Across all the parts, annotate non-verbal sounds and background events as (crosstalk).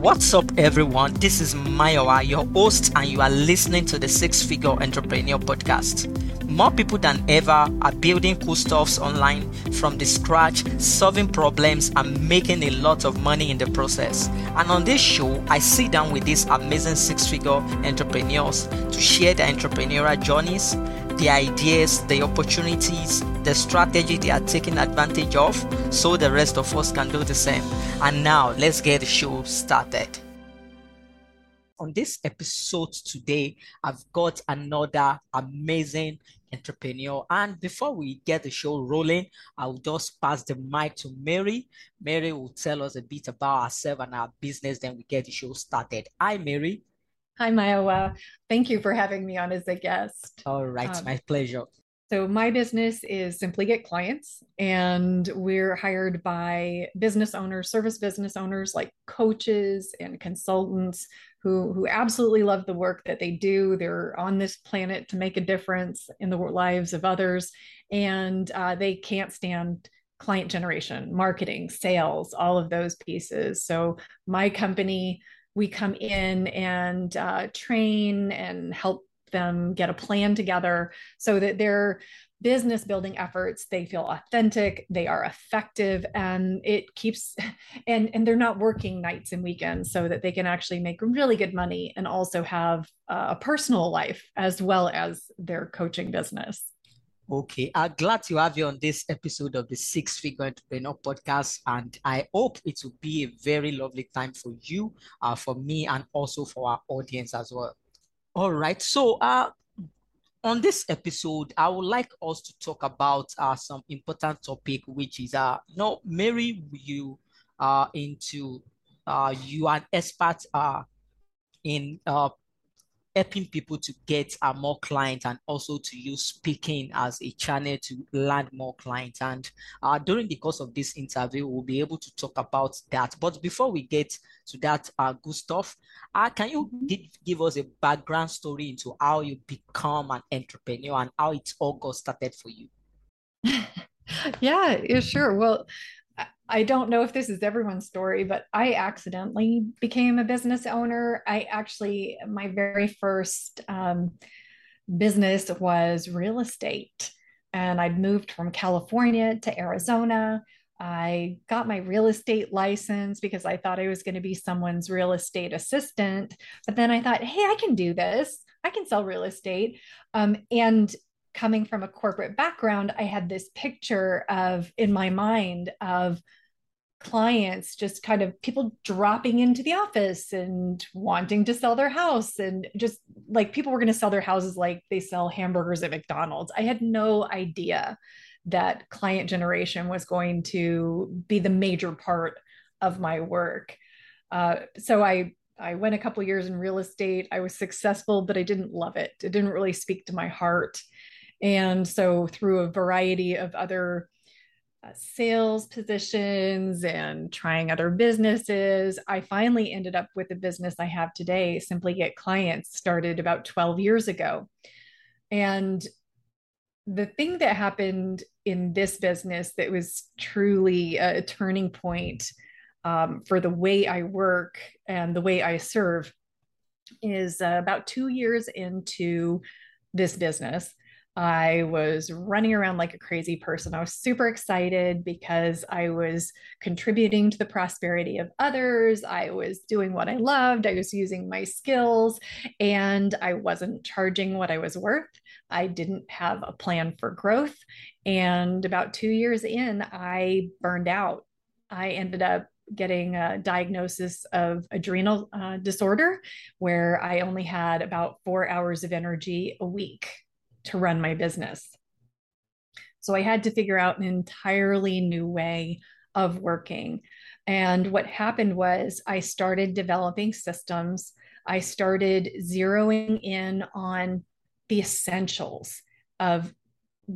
What's up, everyone? This is Mayowa, your host, and you are listening to the Six Figure Entrepreneur Podcast. More people than ever are building cool stuffs online from the scratch, solving problems, and making a lot of money in the process. And on this show, I sit down with these amazing six figure entrepreneurs to share their entrepreneurial journeys, the ideas, the opportunities, the strategy they are taking advantage of, so the rest of us can do the same. And now, let's get the show started. On this episode today, I've got another amazing entrepreneur. And before we get the show rolling, I'll just pass the mic to Mary. Mary will tell us a bit about herself and our business, then we get the show started. Hi, Mary. Hi, Mayowa. Thank you for having me on as a guest. All right, um, my pleasure. So, my business is Simply Get Clients, and we're hired by business owners, service business owners like coaches and consultants who, who absolutely love the work that they do. They're on this planet to make a difference in the lives of others, and uh, they can't stand client generation, marketing, sales, all of those pieces. So, my company we come in and uh, train and help them get a plan together so that their business building efforts they feel authentic they are effective and it keeps (laughs) and and they're not working nights and weekends so that they can actually make really good money and also have a personal life as well as their coaching business Okay, I'm glad to have you on this episode of the Six Figure Entrepreneur Podcast, and I hope it will be a very lovely time for you, uh, for me, and also for our audience as well. All right, so uh, on this episode, I would like us to talk about uh, some important topic, which is uh, you Mary, you uh, into uh, you an expert uh, in uh, helping people to get uh, more clients and also to use speaking as a channel to land more clients. And uh, during the course of this interview, we'll be able to talk about that. But before we get to that uh, good stuff, uh, can you give, give us a background story into how you become an entrepreneur and how it all got started for you? (laughs) yeah, yeah, sure. Well, I don't know if this is everyone's story, but I accidentally became a business owner. I actually, my very first um, business was real estate. And I'd moved from California to Arizona. I got my real estate license because I thought I was going to be someone's real estate assistant. But then I thought, hey, I can do this. I can sell real estate. Um, and coming from a corporate background, I had this picture of in my mind of clients just kind of people dropping into the office and wanting to sell their house and just like people were going to sell their houses like they sell hamburgers at McDonald's. I had no idea that client generation was going to be the major part of my work. Uh, so I I went a couple years in real estate. I was successful, but I didn't love it. It didn't really speak to my heart. And so through a variety of other sales positions and trying other businesses. I finally ended up with the business I have today, Simply Get Clients, started about 12 years ago. And the thing that happened in this business that was truly a turning point um, for the way I work and the way I serve is uh, about two years into this business. I was running around like a crazy person. I was super excited because I was contributing to the prosperity of others. I was doing what I loved. I was using my skills and I wasn't charging what I was worth. I didn't have a plan for growth. And about two years in, I burned out. I ended up getting a diagnosis of adrenal uh, disorder where I only had about four hours of energy a week to run my business. So I had to figure out an entirely new way of working. And what happened was I started developing systems. I started zeroing in on the essentials of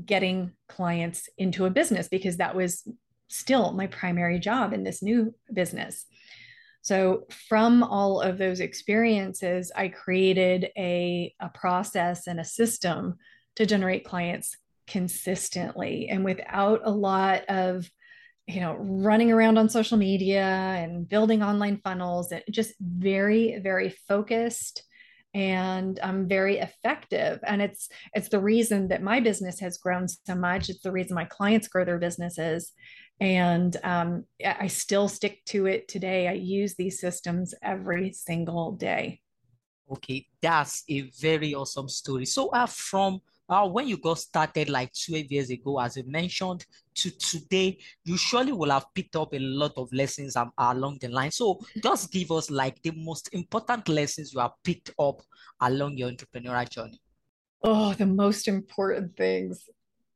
getting clients into a business because that was still my primary job in this new business. So, from all of those experiences, I created a, a process and a system to generate clients consistently and without a lot of you know, running around on social media and building online funnels, and just very, very focused and um, very effective. And it's it's the reason that my business has grown so much. It's the reason my clients grow their businesses, and um, I still stick to it today. I use these systems every single day. Okay, that's a very awesome story. So, uh, from uh, when you got started like 12 years ago, as you mentioned, to today, you surely will have picked up a lot of lessons um, along the line. So just give us like the most important lessons you have picked up along your entrepreneurial journey. Oh, the most important things.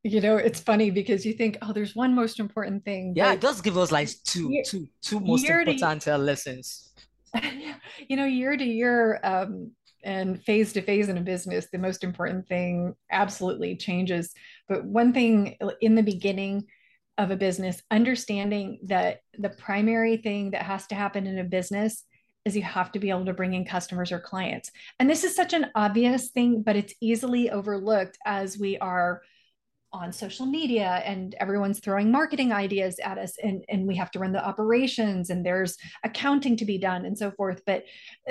You know, it's funny because you think, oh, there's one most important thing. Yeah, just give us like two, year, two, two most important to, lessons. (laughs) You know, year to year, um, and phase to phase in a business, the most important thing absolutely changes. But one thing in the beginning of a business, understanding that the primary thing that has to happen in a business is you have to be able to bring in customers or clients. And this is such an obvious thing, but it's easily overlooked as we are on social media and everyone's throwing marketing ideas at us and, and we have to run the operations and there's accounting to be done and so forth. But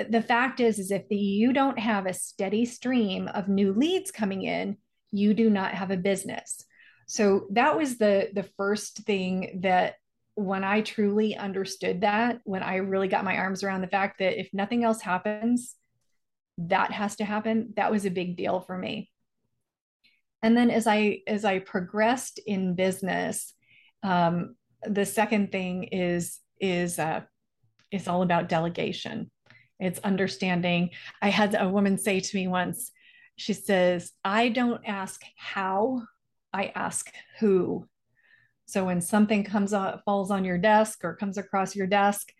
the fact is is if the, you don't have a steady stream of new leads coming in you do not have a business. So that was the the first thing that when i truly understood that when i really got my arms around the fact that if nothing else happens that has to happen that was a big deal for me and then as i as i progressed in business um, the second thing is is uh, is all about delegation. It's understanding. I had a woman say to me once she says i don't ask how i ask who. So when something comes up falls on your desk or comes across your desk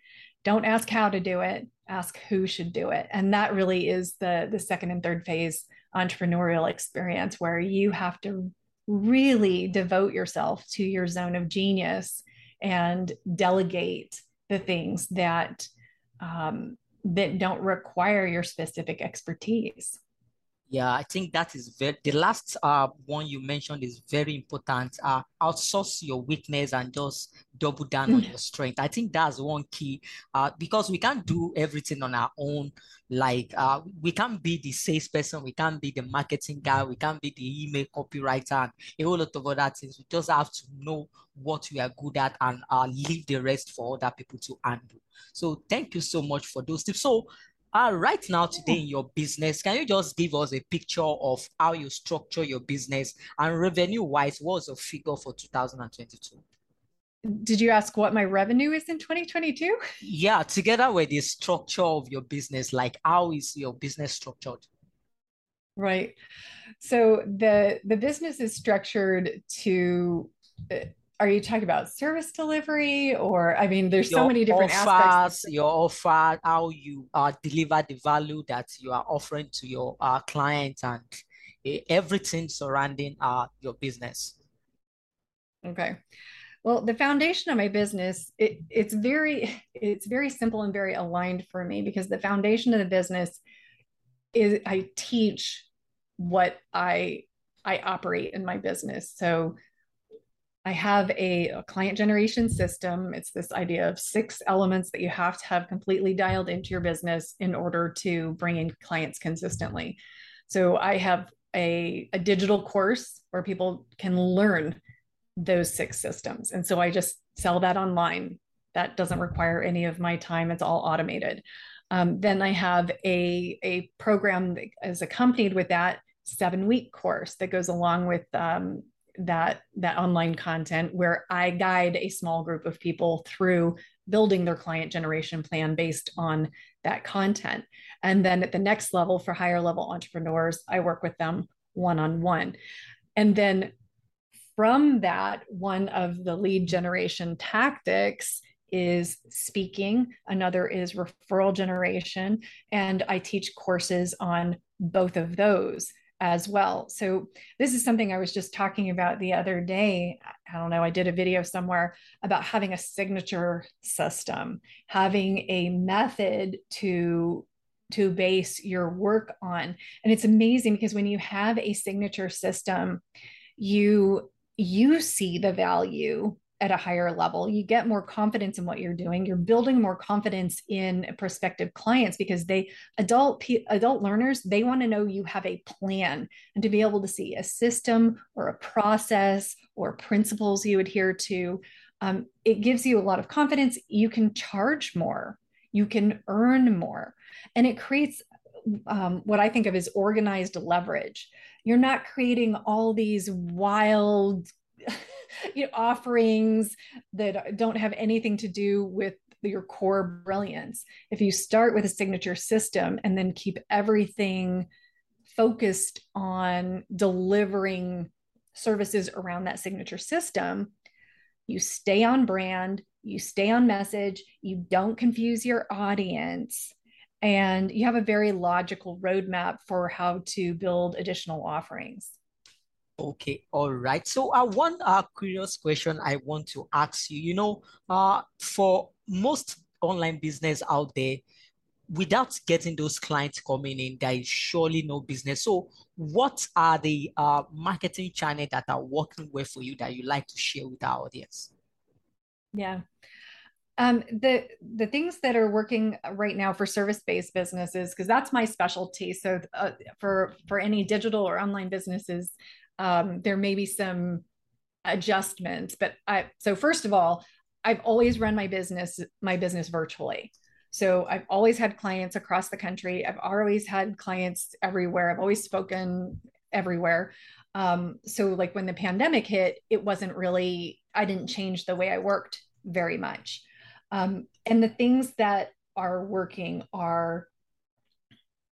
don't ask how to do it ask who should do it. And that really is the the second and third phase entrepreneurial experience where you have to really devote yourself to your zone of genius and delegate the things that um, that don't require your specific expertise yeah, I think that is very, the last uh, one you mentioned is very important. Uh, outsource your weakness and just double down on mm. your strength. I think that's one key uh, because we can't do everything on our own. Like uh, we can't be the salesperson, we can't be the marketing guy, we can't be the email copywriter, and a whole lot of other things. We just have to know what we are good at and uh, leave the rest for other people to handle. So thank you so much for those tips. So uh, right now, today in your business, can you just give us a picture of how you structure your business and revenue wise? What's the figure for 2022? Did you ask what my revenue is in 2022? Yeah, together with the structure of your business, like how is your business structured? Right. So the the business is structured to uh, are you talking about service delivery or i mean there's your so many different offers, aspects your offer how you uh, deliver the value that you are offering to your uh, clients and uh, everything surrounding uh, your business. Okay. Well the foundation of my business it, it's very it's very simple and very aligned for me because the foundation of the business is i teach what i i operate in my business. So I have a, a, client generation system. It's this idea of six elements that you have to have completely dialed into your business in order to bring in clients consistently. So I have a, a digital course where people can learn those six systems. And so I just sell that online. That doesn't require any of my time, it's all automated. Um, then I have a, a program that is accompanied with that seven week course that goes along with um, that that online content where I guide a small group of people through building their client generation plan based on that content. And then at the next level for higher level entrepreneurs, I work with them one on one. And then from that, one of the lead generation tactics is speaking, another is referral generation. And I teach courses on both of those as well. So this is something I was just talking about the other day. I don't know, I did a video somewhere about having a signature system, having a method to to base your work on. And it's amazing because when you have a signature system, you you see the value at a higher level. You get more confidence in what you're doing. You're building more confidence in prospective clients because they adult adult learners they want to know you have a plan and to be able to see a system or a process or principles you adhere to. Um, it gives you a lot of confidence. You can charge more. You can earn more, and it creates um, what I think of as organized leverage. You're not creating all these wild (laughs) you know, offerings that don't have anything to do with your core brilliance. If you start with a signature system and then keep everything focused on delivering services around that signature system, you stay on brand, you stay on message, you don't confuse your audience, and you have a very logical roadmap for how to build additional offerings. Okay, all right. So, uh, one uh, curious question I want to ask you, you know, uh, for most online business out there, without getting those clients coming in, there is surely no business. So, what are the uh, marketing channels that are working well for you that you like to share with our audience? Yeah. Um, the the things that are working right now for service based businesses because that's my specialty. So uh, for for any digital or online businesses, um, there may be some adjustments. But I so first of all, I've always run my business my business virtually. So I've always had clients across the country. I've always had clients everywhere. I've always spoken everywhere. Um, so like when the pandemic hit, it wasn't really I didn't change the way I worked very much. Um, and the things that are working are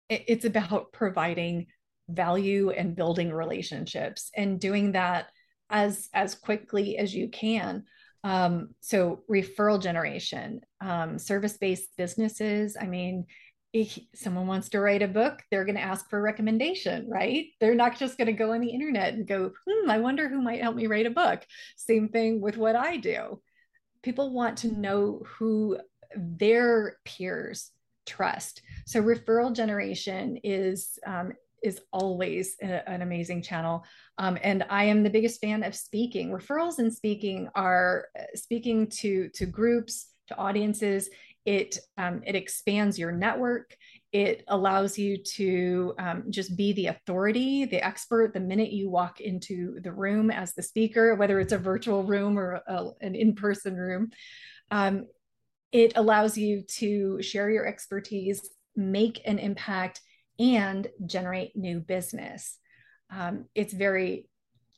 it's about providing value and building relationships and doing that as as quickly as you can. Um, so referral generation um, service-based businesses i mean if someone wants to write a book they're going to ask for a recommendation right? They're not just going to go on the internet and go hmm i wonder who might help me write a book. Same thing with what i do. People want to know who their peers trust. So referral generation is um, is always a, an amazing channel. Um, and I am the biggest fan of speaking. Referrals and speaking are uh, speaking to to groups, to audiences. It um, it expands your network. It allows you to um, just be the authority, the expert, the minute you walk into the room as the speaker, whether it's a virtual room or a, an in person room. Um, it allows you to share your expertise, make an impact, and generate new business. Um, it's very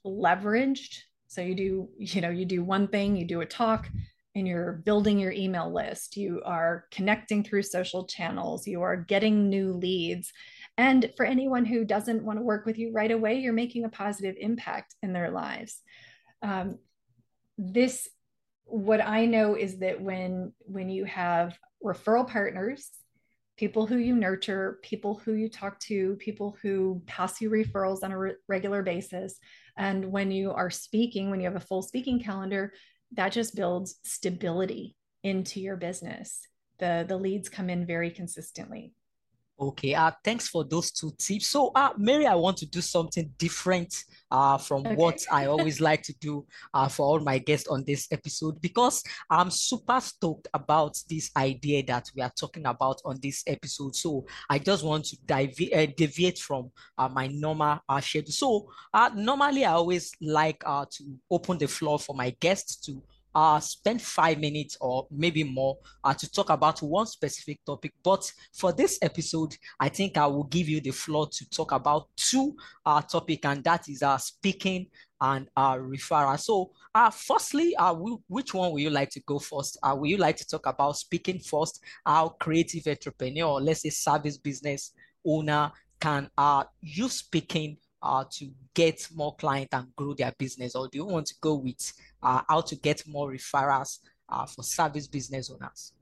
leveraged. So you do, you know, you do one thing, you do a talk, and you're building your email list, you are connecting through social channels, you are getting new leads. And for anyone who doesn't want to work with you right away, you're making a positive impact in their lives. Um, this, what I know is that when when you have referral partners, people who you nurture, people who you talk to, people who pass you referrals on a re- regular basis, and when you are speaking, when you have a full speaking calendar, that just builds stability into your business. The, the leads come in very consistently. Okay, uh, thanks for those two tips. So, uh, Mary, I want to do something different uh, from okay. what I (laughs) always like to do uh, for all my guests on this episode because I'm super stoked about this idea that we are talking about on this episode. So, I just want to dive- uh, deviate from uh, my normal uh, schedule. So, uh, normally I always like uh, to open the floor for my guests to uh, spend five minutes or maybe more uh, to talk about one specific topic. But for this episode, I think I will give you the floor to talk about two uh, topic, and that is uh, speaking and uh, referral. So, uh, firstly, uh, which one would you like to go first? Uh, would you like to talk about speaking first? How creative entrepreneur, or let's say service business owner, can uh, use speaking uh, to get more client and grow their business, or do you want to go with uh, how to get more referrals uh, for service business owners?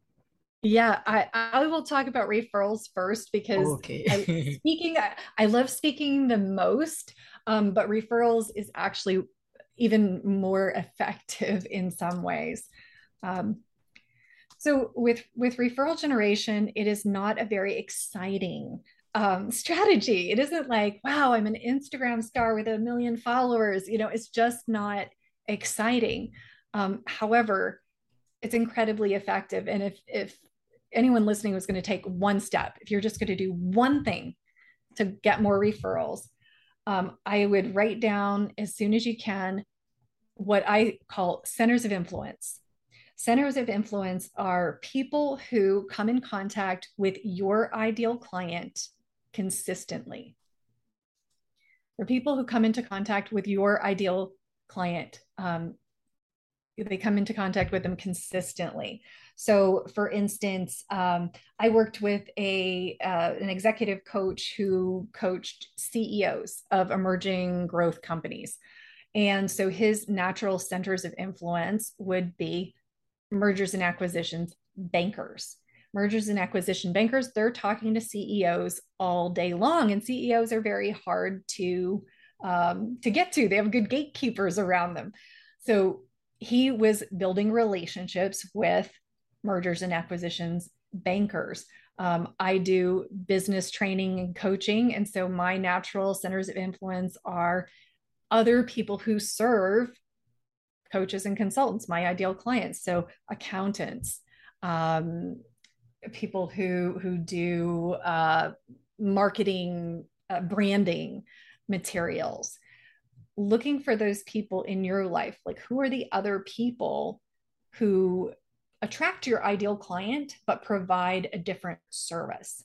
Yeah, I, I will talk about referrals first because okay. I, (laughs) speaking, I, I, love speaking the most, um, but referrals is actually even more (laughs) effective in some ways. Um, so with with referral generation, it is not a very exciting um, strategy. It isn't like, wow, I'm an Instagram star with a million followers. You know, it's just not exciting. Um, however, it's incredibly effective. And if if anyone listening was going to take one step, if you're just going to do one thing to get more referrals, um, I would write down as soon as you can what I call centers of influence. Centers of influence are people who come in contact with your ideal client consistently. They're people who come into contact with your ideal client. Um, they come into contact with them consistently. So, for instance, um, I worked with a uh, an executive coach who coached CEOs of emerging growth companies, and so his natural centers of influence would be mergers and acquisitions bankers mergers and acquisition bankers they're talking to ceos all day long and ceos are very hard to um, to get to they have good gatekeepers around them so he was building relationships with mergers and acquisitions bankers um, i do business training and coaching and so my natural centers of influence are other people who serve coaches and consultants, my ideal clients. So accountants, um, people who who do uh, marketing, uh, branding materials. Looking for those people in your life, like who are the other people who attract your ideal client but provide a different service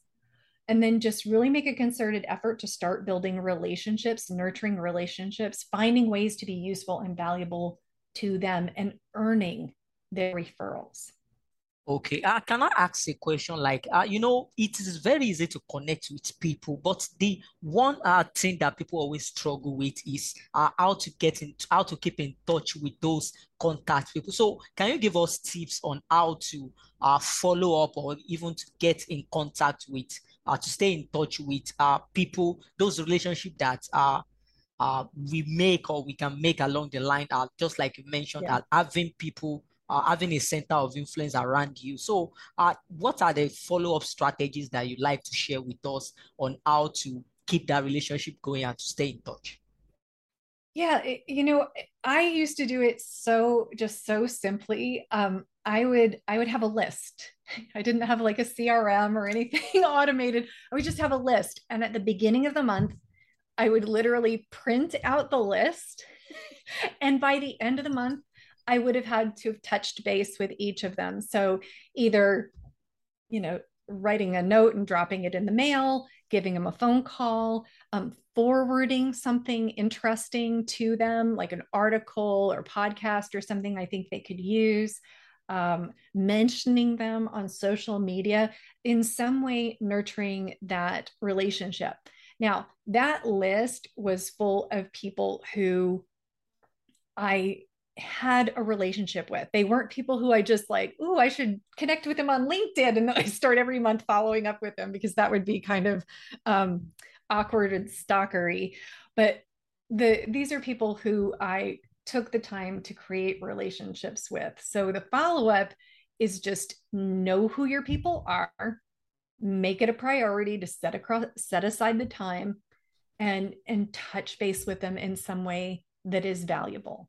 and then just really make a concerted effort to start building relationships, nurturing relationships, finding ways to be useful and valuable to them and earning their referrals. Okay, uh, can I ask a question? Like, uh, you know, it is very easy to connect with people, but the one uh, thing that people always struggle with is uh, how to get in, how to keep in touch with those contact people. So, can you give us tips on how to uh, follow up or even to get in contact with, uh, to stay in touch with uh, people, those relationships that uh, uh, we make or we can make along the line, uh, just like you mentioned, yeah. uh, having people uh, having a center of influence around you. So, uh, what are the follow up strategies that you'd like to share with us on how to keep that relationship going and to stay in touch? Yeah, it, you know, I used to do it so just so simply. Um, I would I would have a list. (laughs) I didn't have like a CRM or anything (laughs) automated. I would just have a list, and at the beginning of the month, I would literally print out the list. (laughs) and by the end of the month, I would have had to have touched base with each of them. So either, you know, writing a note and dropping it in the mail, giving them a phone call, um, forwarding something interesting to them, like an article or podcast or something I think they could use, um, mentioning them on social media, in some way nurturing that relationship. Now, that list was full of people who I had a relationship with. They weren't people who I just like, oh, I should connect with them on LinkedIn. And (laughs) I start every month following up with them because that would be kind of um, awkward and stalkery. But the these are people who I took the time to create relationships with. So the follow-up is just know who your people are, make it a priority to set across set aside the time and and touch base with them in some way that is valuable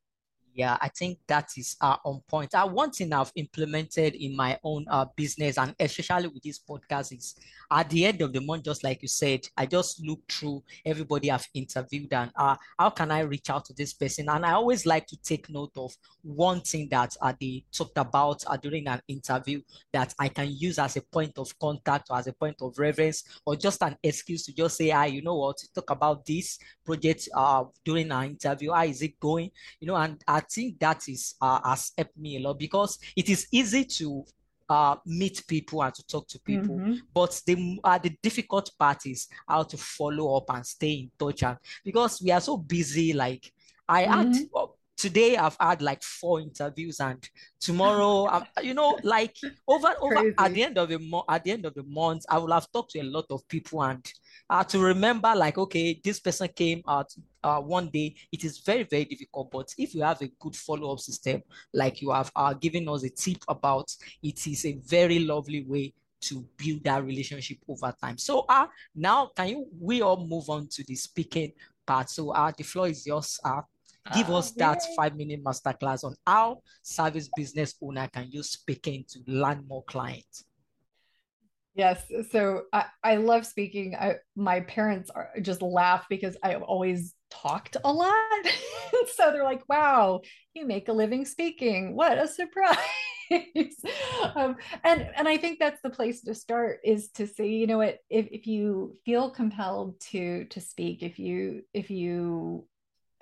yeah, I think that is uh, on point. Uh, one thing I've implemented in my own uh, business and especially with this podcast is at the end of the month, just like you said, I just look through everybody I've interviewed and uh, how can I reach out to this person? And I always like to take note of one thing that uh, they talked about uh, during an interview that I can use as a point of contact or as a point of reference or just an excuse to just say, ah, you know what, talk about this project uh, during an interview. How is it going? You know, and I think that is uh, has helped me a lot because it is easy to uh, meet people and to talk to people. Mm-hmm. But the uh, the difficult part is how to follow up and stay in touch. And because we are so busy, like I mm-hmm. had well, today I've had like four interviews, and tomorrow, um, you know, like over over at the end of the month, at the end of the month, I will have talked to a lot of people and uh, to remember like okay this person came out uh, one day. It is very very difficult but if you have a good follow-up system like you have uh, given us a tip about it is a very lovely way to build that relationship over time. So uh now can you we all move on to the speaking part. So uh the floor is yours uh Give us that five minute masterclass on how service business owner can use speaking to land more clients. Yes. So I, I love speaking. I, my parents are, just laugh because I always talked a lot. (laughs) so they're like, wow, you make a living speaking. What a surprise. (laughs) um, and and I think that's the place to start is to say, you know what, if, if you feel compelled to to speak, if you if you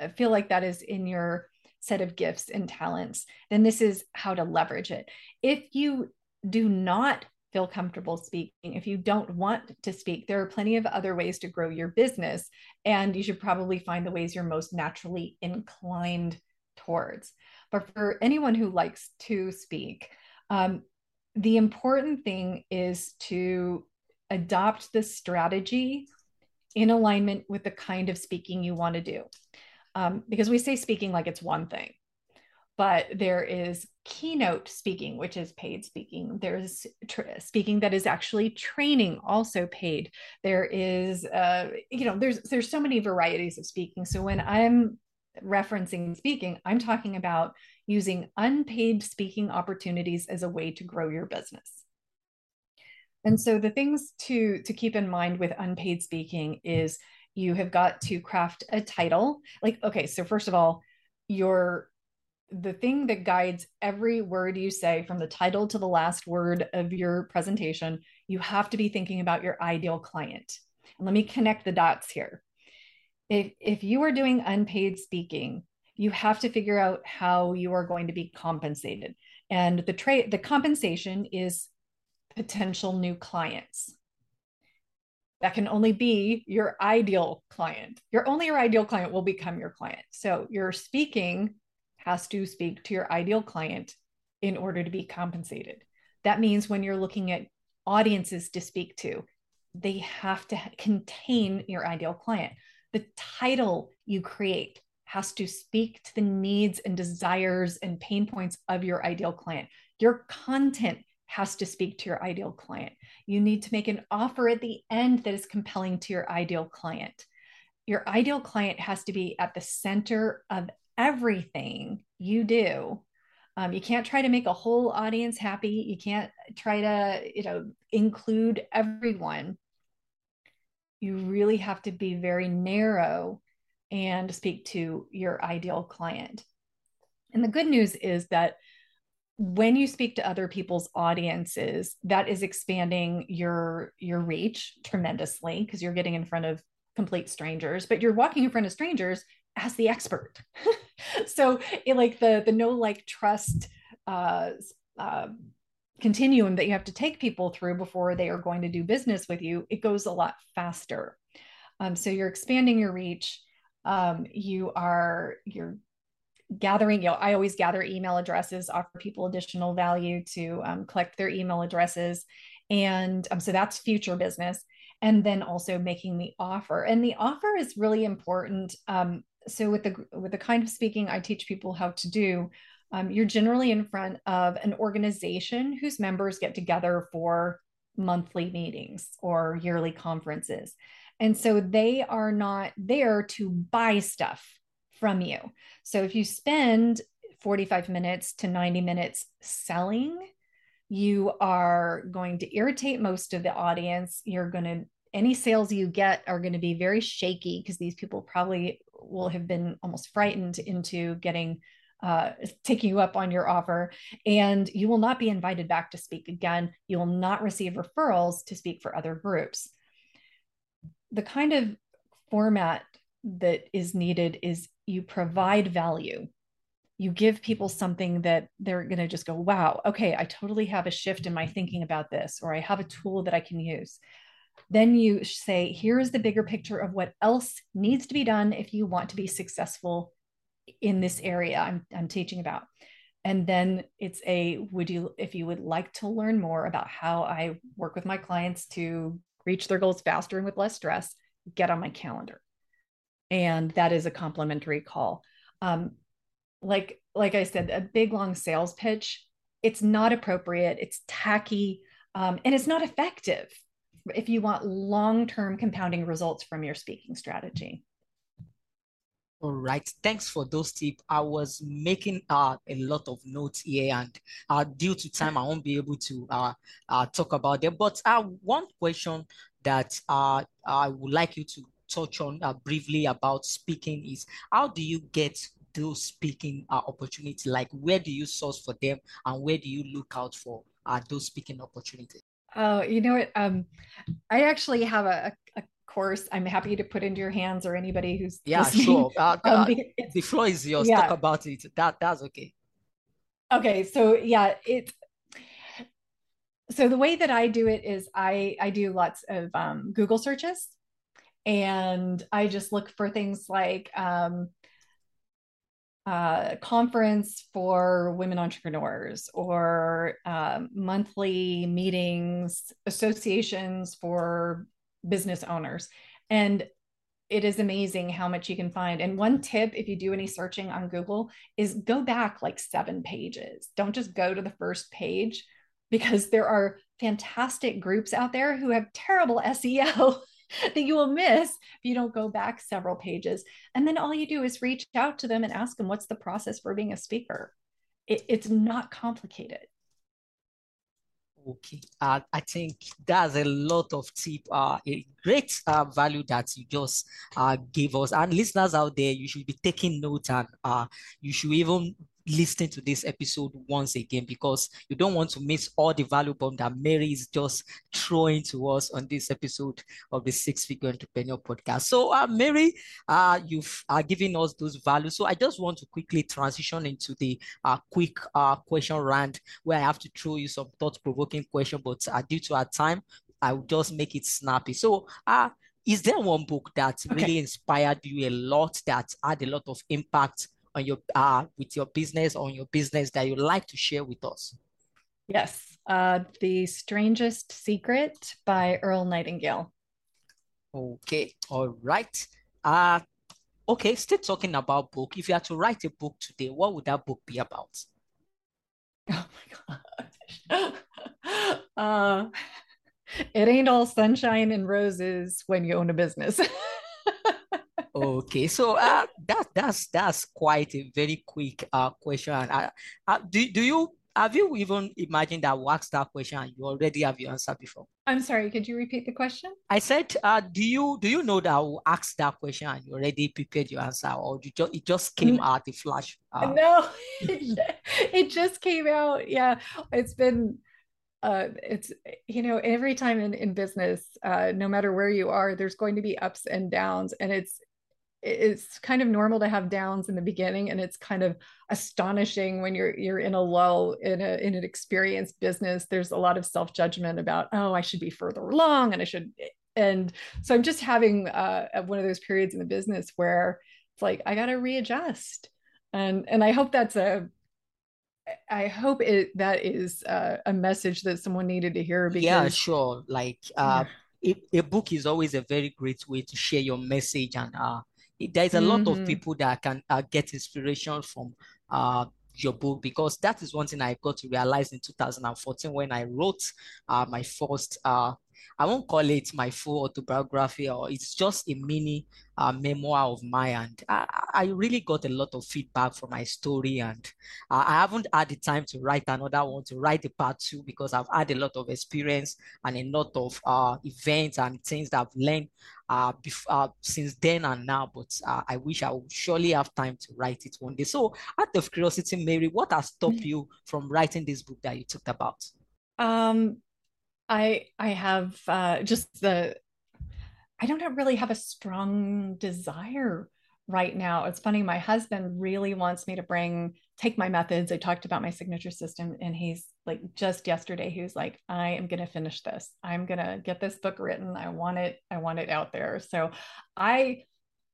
feel like that is in your set of gifts and talents, then this is how to leverage it. If you do not feel comfortable speaking, if you don't want to speak, there are plenty of other ways to grow your business. And you should probably find the ways you're most naturally inclined towards. But for anyone who likes to speak, um, the important thing is to adopt the strategy in alignment with the kind of speaking you want to do. Um, because we say speaking like it's one thing but there is keynote speaking which is paid speaking. There's tr- speaking that is actually training also paid. There is uh, you know there's there's so many varieties of speaking. So when i'm referencing speaking i'm talking about using unpaid speaking opportunities as a way to grow your business. And so the things to to keep in mind with unpaid speaking is you have got to craft a title like okay so first of all your the thing that guides every word you say from the title to the last word of your presentation, you have to be thinking about your ideal client. And let me connect the dots here. If, if you are doing unpaid speaking, you have to figure out how you are going to be compensated. And the trade the compensation is potential new clients. That can only be your ideal client. Your only your ideal client will become your client. So you're speaking has to speak to your ideal client in order to be compensated. That means when you're looking at audiences to speak to, they have to contain your ideal client. The title you create has to speak to the needs and desires and pain points of your ideal client. Your content has to speak to your ideal client. You need to make an offer at the end that is compelling to your ideal client. Your ideal client has to be at the center of everything you do um, you can't try to make a whole audience happy you can't try to you know include everyone you really have to be very narrow and speak to your ideal client and the good news is that when you speak to other people's audiences that is expanding your your reach tremendously because you're getting in front of complete strangers but you're walking in front of strangers as the expert. (laughs) so it, like the the no like trust uh, uh, continuum that you have to take people through before they are going to do business with you, it goes a lot faster. Um, so you're expanding your reach. Um, you are you're gathering you know i always gather email addresses offer people additional value to um, collect their email addresses. And um, so that's future business. And then also making the offer. And the offer is really important. Um, so with the with the kind of speaking I teach people how to do, um, you're generally in front of an organization whose members get together for monthly meetings or yearly conferences. And so they are not there to buy stuff from you. So if you spend 45 minutes to 90 minutes selling, you are going to irritate most of the audience. You're going to any sales you get are going to be very shaky because these people probably will have been almost frightened into getting uh, taking you up on your offer and you will not be invited back to speak again you will not receive referrals to speak for other groups the kind of format that is needed is you provide value you give people something that they're going to just go wow okay i totally have a shift in my thinking about this or i have a tool that i can use then you say, here's the bigger picture of what else needs to be done if you want to be successful in this area I'm, I'm teaching about. And then it's a would you, if you would like to learn more about how I work with my clients to reach their goals faster and with less stress, get on my calendar. And that is a complimentary call. Um, like, like I said, a big long sales pitch, it's not appropriate, it's tacky, um, and it's not effective if you want long term compounding results from your speaking strategy. All right, thanks for those tips. I was making uh, a lot of notes here, and uh, due to time, I won't be able to uh, uh, talk about them. But uh, one question that uh, I would like you to touch on uh, briefly about speaking is how do you get those speaking uh, opportunities? Like, where do you source for them, and where do you look out for uh, those speaking opportunities? Oh, you know what? Um, I actually have a, a course i'm happy to put into your hands or anybody who's yeah listening. sure uh, (laughs) um, uh, the floor is yours yeah. talk about it that that's okay okay so yeah it's so the way that i do it is i i do lots of um, google searches and i just look for things like um, uh, conference for women entrepreneurs or um, monthly meetings associations for business owners. And it is amazing how much you can find. And one tip, if you do any searching on Google, is go back like seven pages. Don't just go to the first page because there are fantastic groups out there who have terrible (laughs) SEO (laughs) that you will miss if you don't go back several pages. And then all you do is reach out to them and ask them what's the process for being a speaker. It, it's not complicated. Okay, uh, I think that's a lot of tip, uh, a great uh, value that you just uh, gave us. And listeners out there, you should be taking notes and uh, you should even listening to this episode once again because you don't want to miss all the value bomb that Mary is just throwing to us on this episode of the Six Figure Entrepreneur Podcast. So, uh, Mary, uh, you've uh, given us those values. So, I just want to quickly transition into the uh, quick uh, question round where I have to throw you some thought provoking question, but uh, due to our time, I will just make it snappy. So, uh, is there one book that okay. really inspired you a lot that had a lot of impact on your uh, with your business on your business that you'd like to share with us? Yes, uh, The Strangest Secret by Earl Nightingale. Okay, all right. Uh, okay, still talking about book. If you had to write a book today, what would that book be about? (laughs) Oh my gosh. (laughs) uh, it ain't all sunshine and roses when you own a business. (laughs) okay, so uh, that that's that's quite a very quick uh question. Uh, uh, do do you have you even imagined that we asked that question and you already have your answer before? I'm sorry, could you repeat the question? I said, uh, do you do you know that we asked that question and you already prepared your answer, or you just it just came out the flash? Uh, no, (laughs) it just came out. Yeah, it's been uh, it's you know every time in, in business uh, no matter where you are there's going to be ups and downs and it's it's kind of normal to have downs in the beginning and it's kind of astonishing when you're you're in a lull in a in an experienced business there's a lot of self-judgment about oh i should be further along and i should and so i'm just having uh, one of those periods in the business where it's like i got to readjust and and i hope that's a I hope it that is uh, a message that someone needed to hear. Because, yeah, sure. Like uh, yeah. a, a book is always a very great way to share your message and uh, there's a mm-hmm. lot of mm-hmm. people that can uh, get inspiration from uh, your book because that is one thing I got to realize in 2014 when I wrote uh, my first uh, I won't call it my full autobiography or it's just a mini uh, memoir of mine. And I, I, really got a lot of feedback from my story. And uh, I haven't had the time to write another one, to write the part two, because I've had a lot of experience and a lot of uh, events and things that I've learned uh, bef- uh, since then and now. But uh, I wish I would surely have time to write it one day. So, out of curiosity, Mary, what has stopped mm. you from writing this book that you talked about? Um, I I have uh, just the I don't really have a strong desire right now. It's funny, my husband really wants me to bring take my methods. I talked about my signature system, and he's like just yesterday, he was like, I am gonna finish this. I'm gonna get this book written. I want it, I want it out there. So I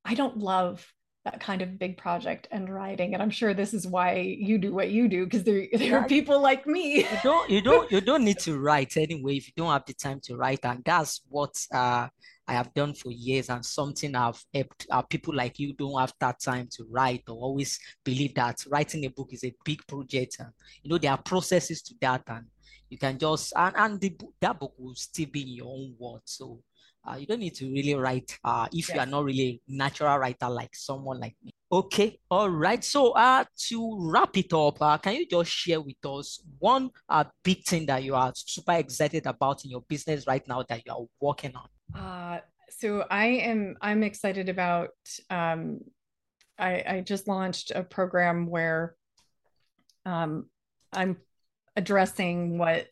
I don't love that kind of big project and writing and i'm sure this is why you do what you do because there, (laughs) there are people like me. You don't you don't you don't need (laughs) to write anyway if you don't have the time to write and that's what uh, i have done for years and something i've helped uh, people like you don't have that time to write or always believe that writing a book is a big project and you know there are processes to that and you can just and, and the that book will still be in your own words so Uh, you don't need to really write uh, if yes. you are not really natural writer like someone like me. Okay, all right. So uh, to wrap it up, uh, can you just share with us one uh, big thing that you are super excited about in your business right now that you are working on? Uh, so I am I'm excited about um, I, I just launched a program where um, I'm addressing what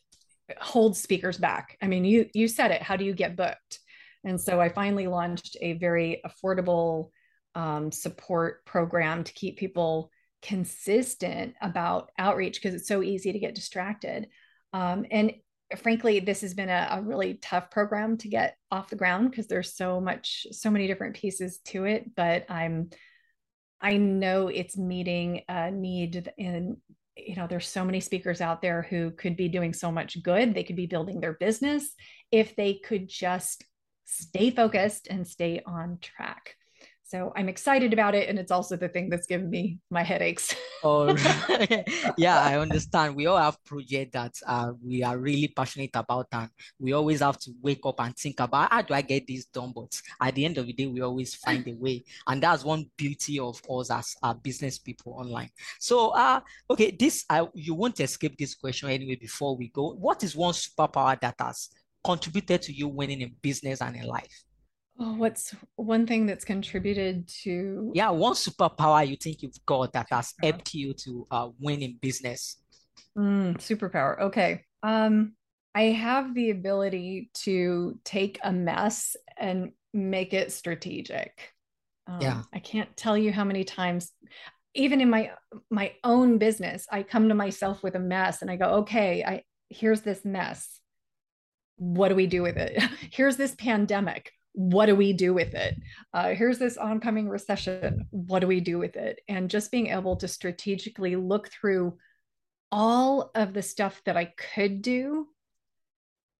holds speakers back. I mean, you you said it. How do you get booked? And so I finally launched a very affordable um, support program to keep people consistent about outreach because it's so easy to get distracted. Um, and frankly, this has been a, a, really tough program to get off the ground because there's so much, so many different pieces to it. But I'm, I know it's meeting a need in you know there's so many speakers out there who could be doing so much good they could be building their business if they could just stay focused and stay on track so I'm excited about it. And it's also the thing that's given me my headaches. (laughs) oh, (laughs) yeah, I understand. We all have projects that uh, we are really passionate about. And we always have to wake up and think about how do I get this done? But at the end of the day, we always find a way. And that's one beauty of us as uh, business people online. So, uh, okay, this, I, you won't escape this question anyway before we go. What is one superpower that has contributed to you winning in business and in life? Oh, what's one thing that's contributed to? Yeah, one superpower you think you've got that has helped you to uh, win in business. Mm, superpower. Okay. Um, I have the ability to take a mess and make it strategic. Um, yeah. I can't tell you how many times, even in my my own business, I come to myself with a mess and I go, okay, I here's this mess. What do we do with it? (laughs) here's this pandemic what do we do with it? Uh, here's this oncoming recession. What do we do with it? And just being able to strategically look through all of the stuff that I could do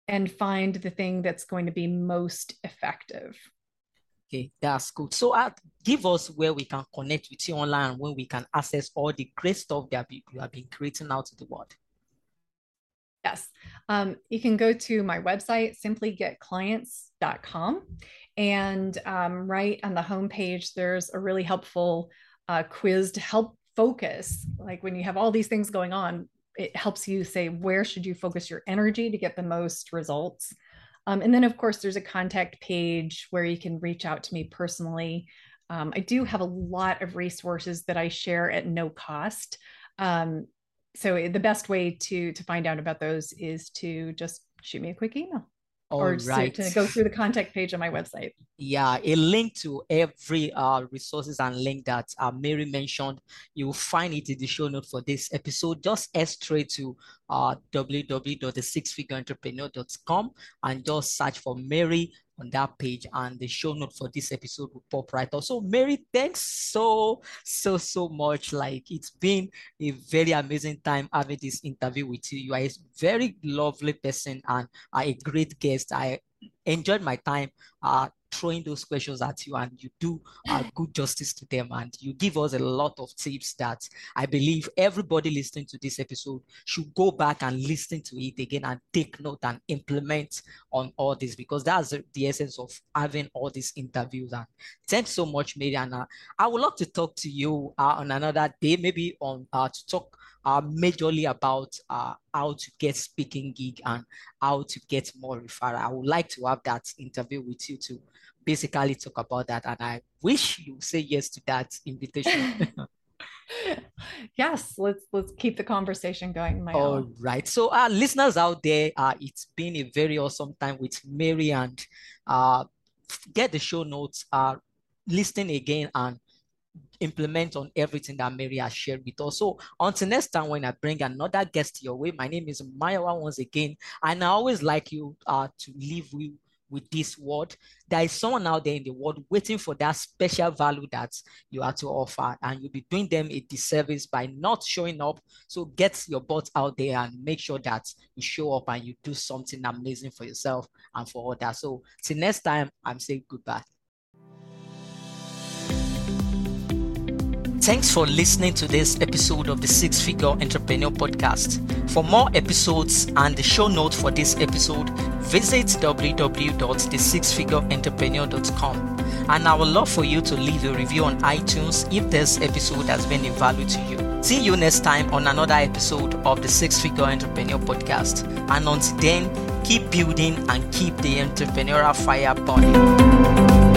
and find the thing that's going to be most effective. Okay, that's good. So, uh, give us where we can connect with you online when we can access all the great stuff that you have been creating out to the world. Yes. Um, you can go to my website, simplygetclients.com. And um, right on the homepage, there's a really helpful uh, quiz to help focus. Like when you have all these things going on, it helps you say, where should you focus your energy to get the most results? Um, and then, of course, there's a contact page where you can reach out to me personally. Um, I do have a lot of resources that I share at no cost. Um, so the best way to to find out about those is to just shoot me a quick email All or right. to, to, go through the contact page on my website. Yeah, a link to every uh, resources and link that uh, Mary mentioned, you'll find it in the show note for this episode. Just head straight to uh, www.thesixfigureentrepreneur.com and just search for Mary on that page and the show note for this episode will pop right up. So Mary, thanks so, so, so much. Like it's been a very amazing time having this interview with you. You are a very lovely person and a great guest. I enjoyed my time uh, throwing those questions at you and you do uh, good justice to them and you give us a lot of tips that I believe everybody listening to this episode should go back and listen to it again and take note and implement on all this because that's the essence of having all these interviews and thanks so much Mariana. I would love to talk to you uh, on another day maybe on uh, to talk uh, majorly about uh, how to get speaking gig and how to get more referral. I would like to have that interview with you to basically talk about that. And I wish you say yes to that invitation. (laughs) (laughs) yes, let's let's keep the conversation going. My All own. right. So uh listeners out there, uh it's been a very awesome time with Mary and uh get the show notes, uh listen again and implement on everything that Mary has shared with us. So until next time, when I bring another guest your way, my name is Mayowa once again, and I always like you uh, to leave with with this word. There is someone out there in the world waiting for that special value that you are to offer, and you'll be doing them a disservice by not showing up. So get your butt out there and make sure that you show up and you do something amazing for yourself and for others. So till next time, I'm saying goodbye. Thanks for listening to this episode of the Six Figure Entrepreneur Podcast. For more episodes and the show notes for this episode, visit www.thesixfigureentrepreneur.com. And I would love for you to leave a review on iTunes if this episode has been of value to you. See you next time on another episode of the Six Figure Entrepreneur Podcast. And until then, keep building and keep the entrepreneurial fire burning.